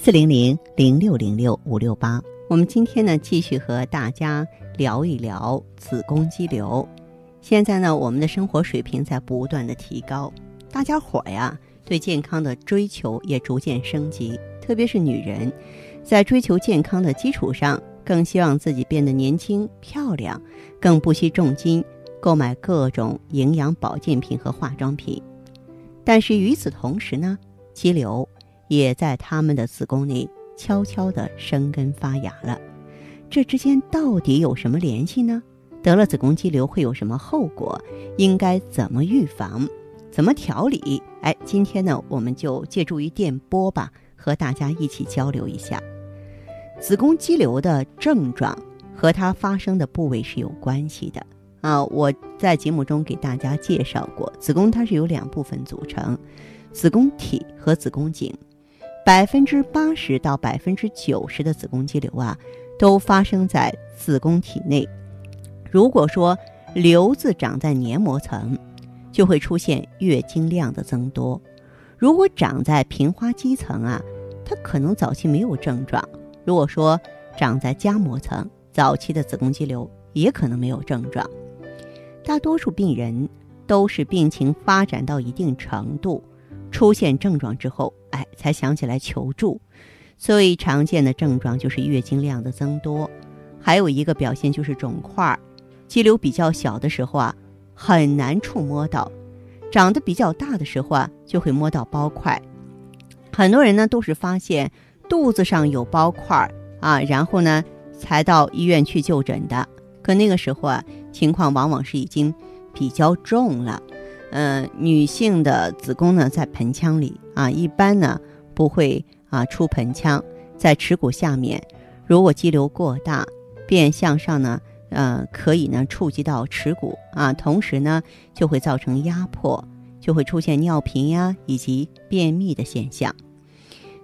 四零零零六零六五六八，我们今天呢继续和大家聊一聊子宫肌瘤。现在呢，我们的生活水平在不断的提高，大家伙呀对健康的追求也逐渐升级，特别是女人，在追求健康的基础上，更希望自己变得年轻漂亮，更不惜重金购买各种营养保健品和化妆品。但是与此同时呢，肌瘤。也在他们的子宫内悄悄地生根发芽了，这之间到底有什么联系呢？得了子宫肌瘤会有什么后果？应该怎么预防？怎么调理？哎，今天呢，我们就借助于电波吧，和大家一起交流一下子宫肌瘤的症状和它发生的部位是有关系的啊。我在节目中给大家介绍过，子宫它是由两部分组成，子宫体和子宫颈。百分之八十到百分之九十的子宫肌瘤啊，都发生在子宫体内。如果说瘤子长在黏膜层，就会出现月经量的增多；如果长在平滑肌层啊，它可能早期没有症状；如果说长在浆膜层，早期的子宫肌瘤也可能没有症状。大多数病人都是病情发展到一定程度。出现症状之后，哎，才想起来求助。最常见的症状就是月经量的增多，还有一个表现就是肿块。肌瘤比较小的时候啊，很难触摸到；长得比较大的时候啊，就会摸到包块。很多人呢都是发现肚子上有包块啊，然后呢才到医院去就诊的。可那个时候啊，情况往往是已经比较重了。嗯，女性的子宫呢在盆腔里啊，一般呢不会啊出盆腔，在耻骨下面。如果肌瘤过大，便向上呢，呃，可以呢触及到耻骨啊，同时呢就会造成压迫，就会出现尿频呀以及便秘的现象。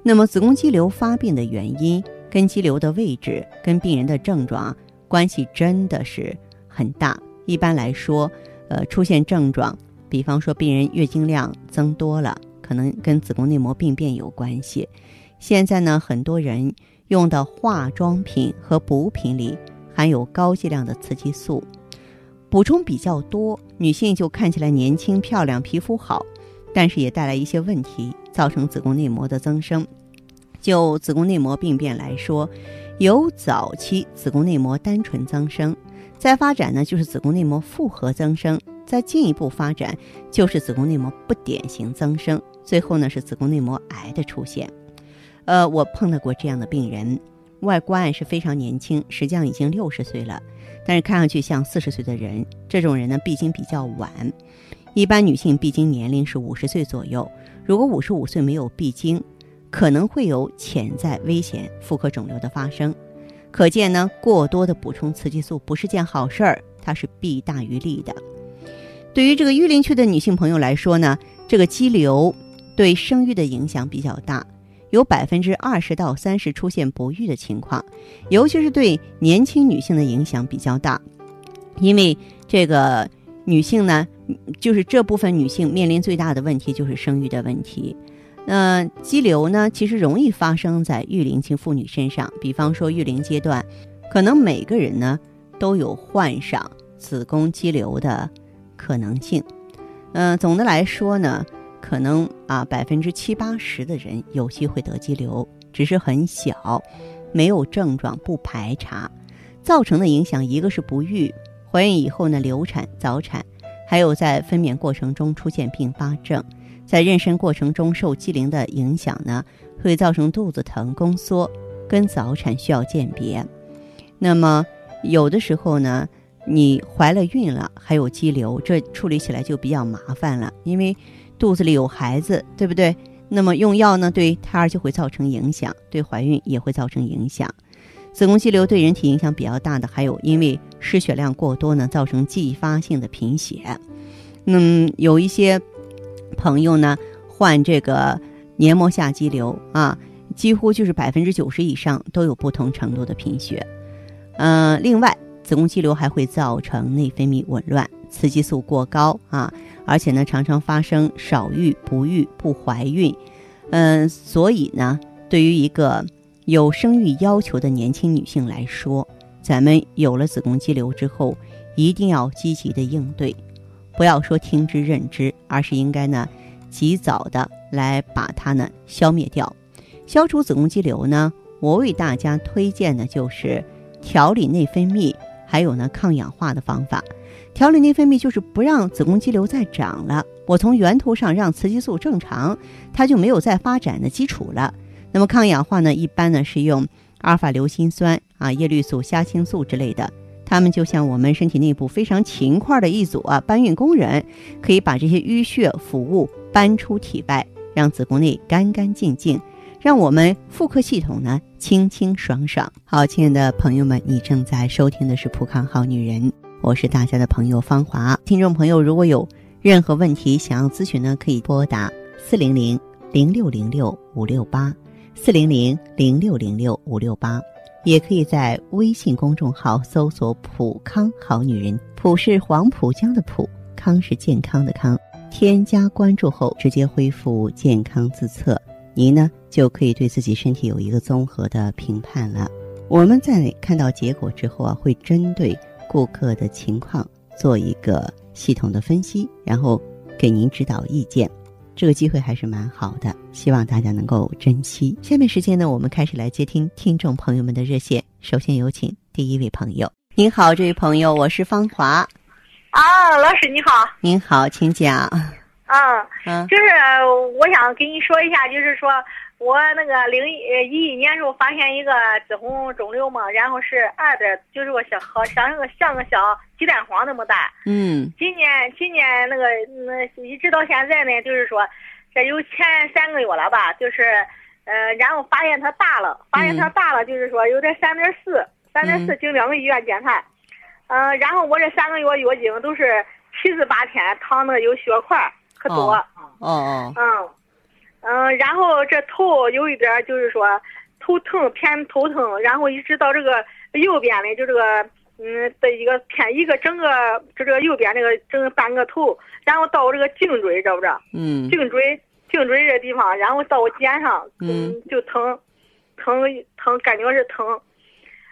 那么子宫肌瘤发病的原因跟肌瘤的位置跟病人的症状关系真的是很大。一般来说，呃，出现症状。比方说，病人月经量增多了，可能跟子宫内膜病变有关系。现在呢，很多人用的化妆品和补品里含有高剂量的雌激素，补充比较多，女性就看起来年轻漂亮、皮肤好，但是也带来一些问题，造成子宫内膜的增生。就子宫内膜病变来说，有早期子宫内膜单纯增生，再发展呢就是子宫内膜复合增生。再进一步发展，就是子宫内膜不典型增生，最后呢是子宫内膜癌的出现。呃，我碰到过这样的病人，外观是非常年轻，实际上已经六十岁了，但是看上去像四十岁的人。这种人呢，闭经比较晚，一般女性闭经年龄是五十岁左右。如果五十五岁没有闭经，可能会有潜在危险妇科肿瘤的发生。可见呢，过多的补充雌激素不是件好事儿，它是弊大于利的。对于这个育龄期的女性朋友来说呢，这个肌瘤对生育的影响比较大，有百分之二十到三十出现不育的情况，尤其是对年轻女性的影响比较大，因为这个女性呢，就是这部分女性面临最大的问题就是生育的问题。那肌瘤呢，其实容易发生在育龄期妇女身上，比方说育龄阶段，可能每个人呢都有患上子宫肌瘤的。可能性，嗯，总的来说呢，可能啊百分之七八十的人有机会得肌瘤，只是很小，没有症状，不排查。造成的影响一个是不育，怀孕以后呢流产、早产，还有在分娩过程中出现并发症，在妊娠过程中受肌瘤的影响呢，会造成肚子疼、宫缩，跟早产需要鉴别。那么有的时候呢。你怀了孕了，还有肌瘤，这处理起来就比较麻烦了，因为肚子里有孩子，对不对？那么用药呢，对胎儿就会造成影响，对怀孕也会造成影响。子宫肌瘤对人体影响比较大的，还有因为失血量过多呢，造成继发性的贫血。嗯，有一些朋友呢患这个黏膜下肌瘤啊，几乎就是百分之九十以上都有不同程度的贫血。嗯，另外，子宫肌瘤还会造成内分泌紊乱、雌激素过高啊，而且呢，常常发生少育、不育、不怀孕。嗯，所以呢，对于一个有生育要求的年轻女性来说，咱们有了子宫肌瘤之后，一定要积极的应对，不要说听之任之，而是应该呢，及早的来把它呢消灭掉。消除子宫肌瘤呢，我为大家推荐的就是调理内分泌，还有呢抗氧化的方法。调理内分泌就是不让子宫肌瘤再长了，我从源头上让雌激素正常，它就没有再发展的基础了。那么抗氧化呢，一般呢是用阿尔法硫辛酸啊、叶绿素、虾青素之类的，它们就像我们身体内部非常勤快的一组啊搬运工人，可以把这些淤血腐物搬出体外，让子宫内干干净净，让我们妇科系统呢清清爽爽。好，亲爱的朋友们，你正在收听的是《普康好女人》。我是大家的朋友芳华，听众朋友如果有任何问题想要咨询呢，可以拨打四零零零六零六五六八四零零零六零六五六八，也可以在微信公众号搜索“普康好女人”，普是黄浦江的浦，康是健康的康。添加关注后，直接恢复健康自测，您呢就可以对自己身体有一个综合的评判了。我们在看到结果之后啊，会针对。顾客的情况做一个系统的分析，然后给您指导意见，这个机会还是蛮好的，希望大家能够珍惜。下面时间呢，我们开始来接听听众朋友们的热线。首先有请第一位朋友。您好，这位朋友，我是芳华。啊，老师你好。您好，请讲。嗯嗯，就是我想跟你说一下，就是说。我那个零一一年时候发现一个子宫肿瘤嘛，然后是二的，就是个小好像个像个小鸡蛋黄那么大。嗯。今年今年那个那一直到现在呢，就是说，这有前三个月了吧，就是呃，然后发现它大了，发现它大了，就是说有点三点四，三点四经两个医院检查，嗯，然后我这三个月月经都是七十八天，淌的有血块可多。哦哦。嗯。嗯，然后这头有一点就是说头疼偏头疼，然后一直到这个右边的就这个嗯的一个偏一个整个就这个右边那个整半个头，然后到我这个颈椎知不知道？嗯。颈椎颈椎这地方，然后到我肩上，嗯，就疼，疼疼，感觉是疼。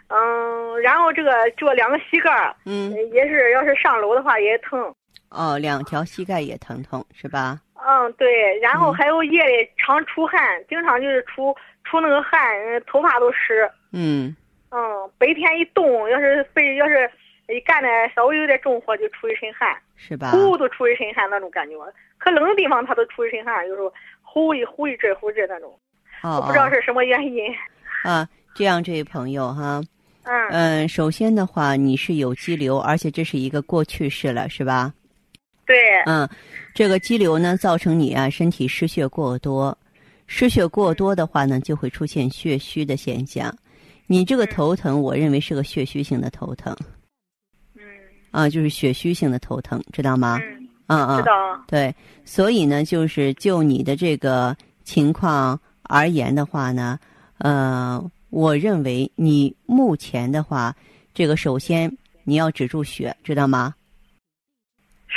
嗯，然后这个这两个膝盖，嗯，也是要是上楼的话也疼。哦，两条膝盖也疼痛是吧？嗯，对，然后还有夜里常出汗，经常就是出出那个汗，头发都湿。嗯。嗯，白天一动，要是被要是一干的稍微有点重活，就出一身汗。是吧？呼都出一身汗那种感觉，可冷的地方他都出一身汗，有时候呼一呼一阵呼一阵那种。哦。我不知道是什么原因。啊，这样这位朋友哈。嗯。嗯，首先的话，你是有肌瘤，而且这是一个过去式了，是吧？对。嗯。这个肌瘤呢，造成你啊身体失血过多，失血过多的话呢，就会出现血虚的现象。你这个头疼，我认为是个血虚性的头疼。嗯。啊，就是血虚性的头疼，知道吗？嗯。嗯嗯。知道。对，所以呢，就是就你的这个情况而言的话呢，呃，我认为你目前的话，这个首先你要止住血，知道吗？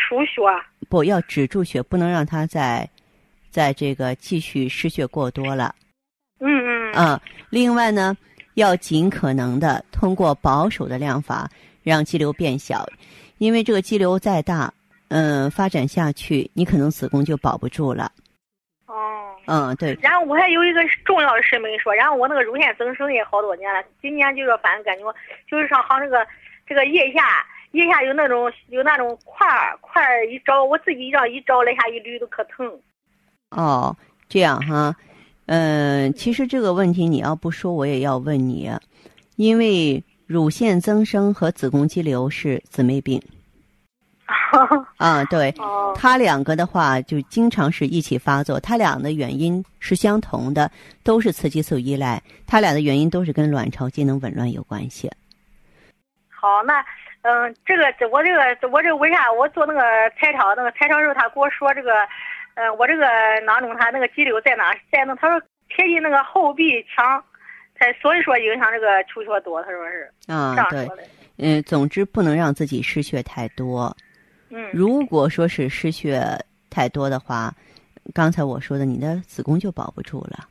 输血不要止住血，不能让它再，在这个继续失血过多了。嗯嗯。嗯，另外呢，要尽可能的通过保守的量法让肌瘤变小，因为这个肌瘤再大，嗯，发展下去，你可能子宫就保不住了。哦。嗯，对。然后我还有一个重要的事没说，然后我那个乳腺增生也好多年了，今年就是反正感觉就是上好像这个这个腋下。腋下有那种有那种块儿块儿一招，我自己这样一招了一下一捋都可疼。哦，这样哈，嗯，其实这个问题你要不说我也要问你，因为乳腺增生和子宫肌瘤是姊妹病。啊，对，哦，他两个的话就经常是一起发作，他俩的原因是相同的，都是雌激素依赖，他俩的原因都是跟卵巢机能紊乱有关系。好，那嗯，这个这我这个我这个为啥我做那个彩超那个彩超时候他给我说这个，嗯，我这个囊肿他那个肌瘤在哪在那他说贴近那个后壁腔，才所以说影响这个出血多，他说是啊，对。嗯，总之不能让自己失血太多。嗯，如果说是失血太多的话，刚才我说的，你的子宫就保不住了。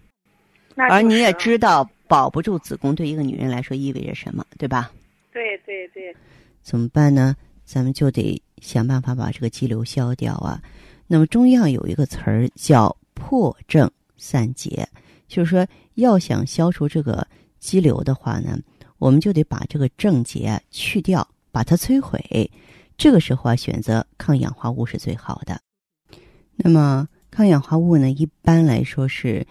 那而你也知道，保不住子宫对一个女人来说意味着什么，对吧？对对对，怎么办呢？咱们就得想办法把这个肌瘤消掉啊。那么中药有一个词儿叫破症散结，就是说要想消除这个肌瘤的话呢，我们就得把这个症结去掉，把它摧毁。这个时候啊，选择抗氧化物是最好的。那么抗氧化物呢，一般来说是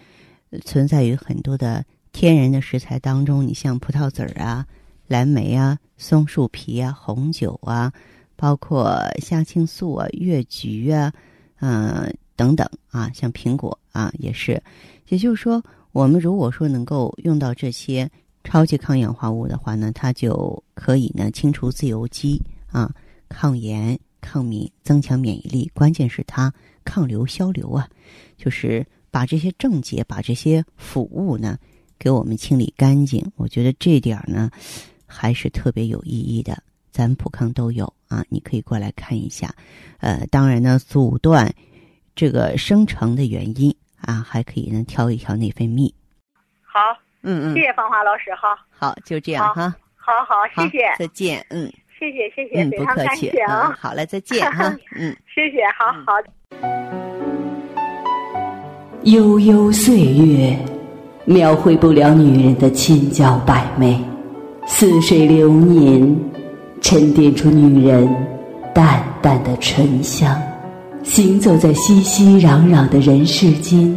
存在于很多的天然的食材当中，你像葡萄籽儿啊、蓝莓啊、松树皮啊、红酒啊，包括虾青素啊、越橘啊，嗯、等等啊，像苹果啊也是。也就是说，我们如果说能够用到这些超级抗氧化物的话呢，它就可以呢清除自由基啊，抗炎、抗敏、增强免疫力，关键是它抗瘤消瘤啊，就是把这些症结、把这些腐物呢给我们清理干净。我觉得这点儿呢还是特别有意义的。咱们普康都有啊，你可以过来看一下。呃，当然呢，阻断这个生成的原因啊，还可以呢调一调内分泌。好，嗯嗯，谢谢芳华老师，哈，好，就这样哈。好好，谢谢，再见。嗯谢谢，谢谢，嗯，非常不客气。感谢嗯，啊，好嘞，再见哈。嗯。谢谢，好嗯好。悠悠岁月，描绘不了女人的千娇百媚；似水流年，沉淀出女人淡淡的醇香。行走在熙熙攘攘的人世间，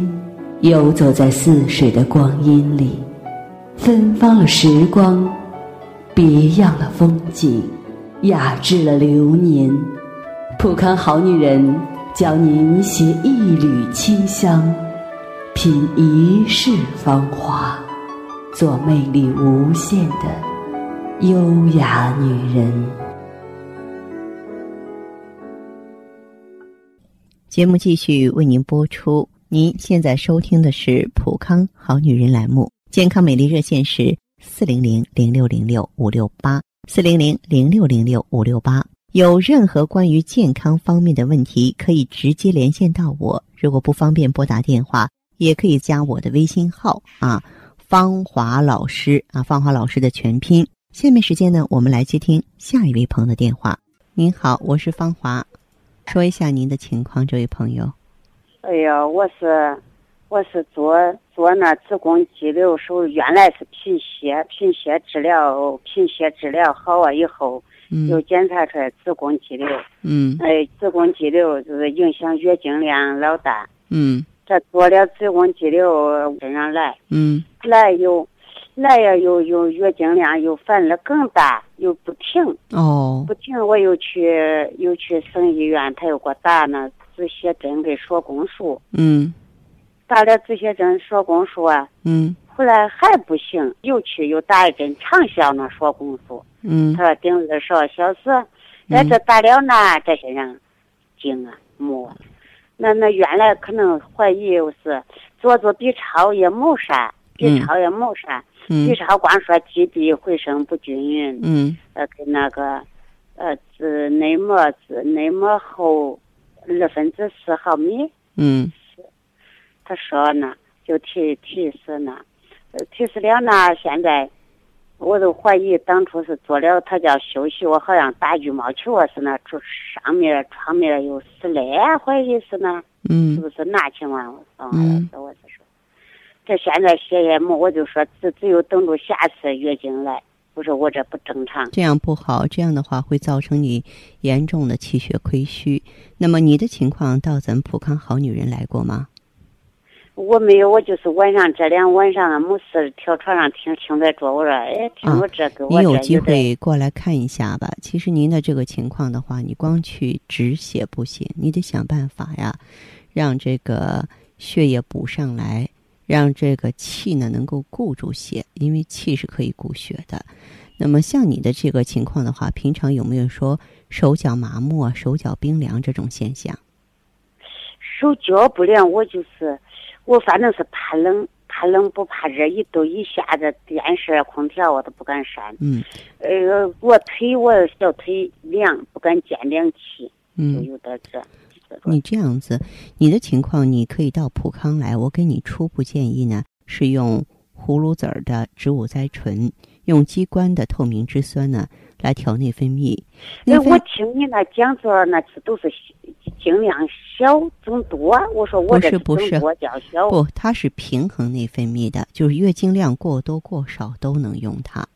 游走在似水的光阴里，芬芳了时光，别样了风景，雅致了流年。普康好女人教您携一缕清香，品一世芳华，做魅力无限的优雅女人。节目继续为您播出。您现在收听的是《普康好女人》栏目，健康美丽热线是四零零零六零六五六八四零零零六零六五六八。有任何关于健康方面的问题，可以直接连线到我。如果不方便拨打电话，也可以加我的微信号啊，芳华老师啊，芳华老师的全拼。下面时间呢，我们来接听下一位朋友的电话。您好，我是芳华。说一下您的情况，这位朋友。哎呀，我是我是做做那子宫肌瘤时候，原来是贫血，贫血治疗，贫血治疗好了以后，又嗯检查出来子宫肌瘤。嗯哎，子宫肌瘤就是影响月经量老大。嗯这做了子宫肌瘤身上来，嗯来又来呀，又又月经量又犯了更大，又不停。哦。不停，我又去又去省医院，他又给我打那止血针跟锁宫术，嗯。打了止血针、锁宫术啊，嗯。后来还不行，又去又打一针长效那锁宫术，嗯。他说顶二十二小时，在这打了那这些人精啊没，那那原来可能怀疑又是做做 B 超也没啥，B 超也没啥嗯。超光说肌壁回声不均匀，嗯。呃，跟那个，呃，子内膜子内膜厚二分之四毫米，嗯。他说呢，就提提示呢，呃，提示了呢，现在我都怀疑当初是做了，他叫休息，我好像打羽毛球啊是那，这上面床面有撕裂，怀疑是呢，是嗯不是那情况？啊，嗯。我是说，这现在血液没，我就说只只有等着下次月经来，我说我这不正常。这样不好，这样的话会造成你严重的气血亏虚。那么你的情况到咱们普康好女人来过吗？我没有，我就是晚上这两晚上啊，没事跳床上听听在做，我说哎，听我这给我你有机会过来看一下吧。其实您的这个情况的话，你光去止血不行，你得想办法呀，让这个血液补上来，让这个气呢能够固住血，因为气是可以固血的。那么像你的这个情况的话，平常有没有说手脚麻木啊、手脚冰凉这种现象？手脚不凉，我就是。我反正是怕冷，怕冷不怕热，一都一下子电视、空调我都不敢扇。嗯。呃，我腿我小腿凉，不敢见凉气。嗯。就有点这。你这样子，你的情况你可以到普康来，我给你初步建议呢，是用葫芦籽儿的植物甾醇，用鸡冠的透明质酸呢来调内分泌。那，我听你那讲座那次都是。尽量小增多，我说我这不是多较小，不，它是平衡内分泌的，就是月经量过多过少都能用它。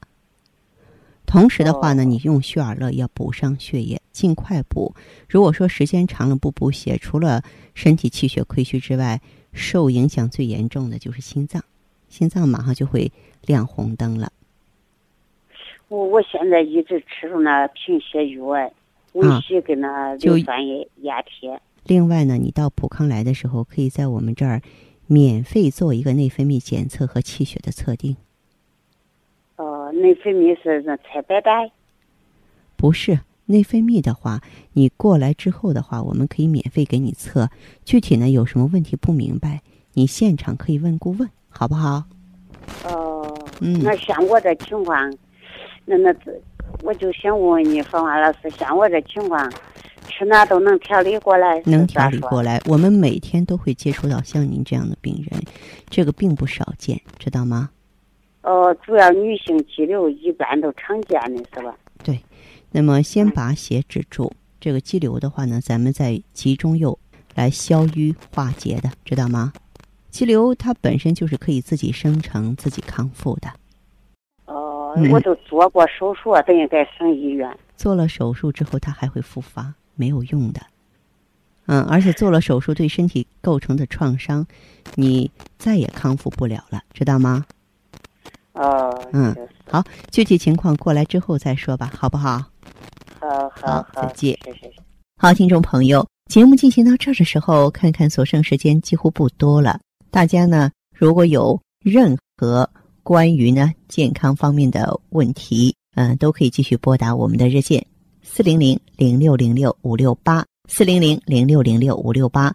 同时的话呢，你用血尔乐要补上血液，尽快补。如果说时间长了不补血，除了身体气血亏虚之外，受影响最严重的就是心脏，心脏马上就会亮红灯了。我我现在一直吃着那贫血药。维 C 跟那硫酸也压贴。另外呢，你到普康来的时候，可以在我们这儿免费做一个内分泌检测和气血的测定。哦，内分泌是那测白带？不是，内分泌的话，你过来之后的话，我们可以免费给你测。具体呢，有什么问题不明白，你现场可以问顾问，好不好？哦，嗯，那像我这情况，那那。我就想问问你，芳华老师，像我这情况，吃哪都能调理过来？能调理过来。我们每天都会接触到像您这样的病人，这个并不少见，知道吗？哦，主要女性肌瘤一般都常见的是吧？对。那么先把血止住，这个肌瘤的话呢，咱们再集中又来消瘀化结的，知道吗？肌瘤它本身就是可以自己生成、自己康复的。哦我都做过手术，等于在省医院。做了手术之后，它还会复发，没有用的。嗯，而且做了手术对身体构成的创伤，你再也康复不了了，知道吗？哦。嗯，好，具体情况过来之后再说吧，好不好？好好好，再见。谢谢。好，听众朋友，节目进行到这儿的时候，看看所剩时间几乎不多了。大家呢，如果有任何。关于呢健康方面的问题，嗯，都可以继续拨打我们的热线四零零零六零六五六八四零零零六零六五六八，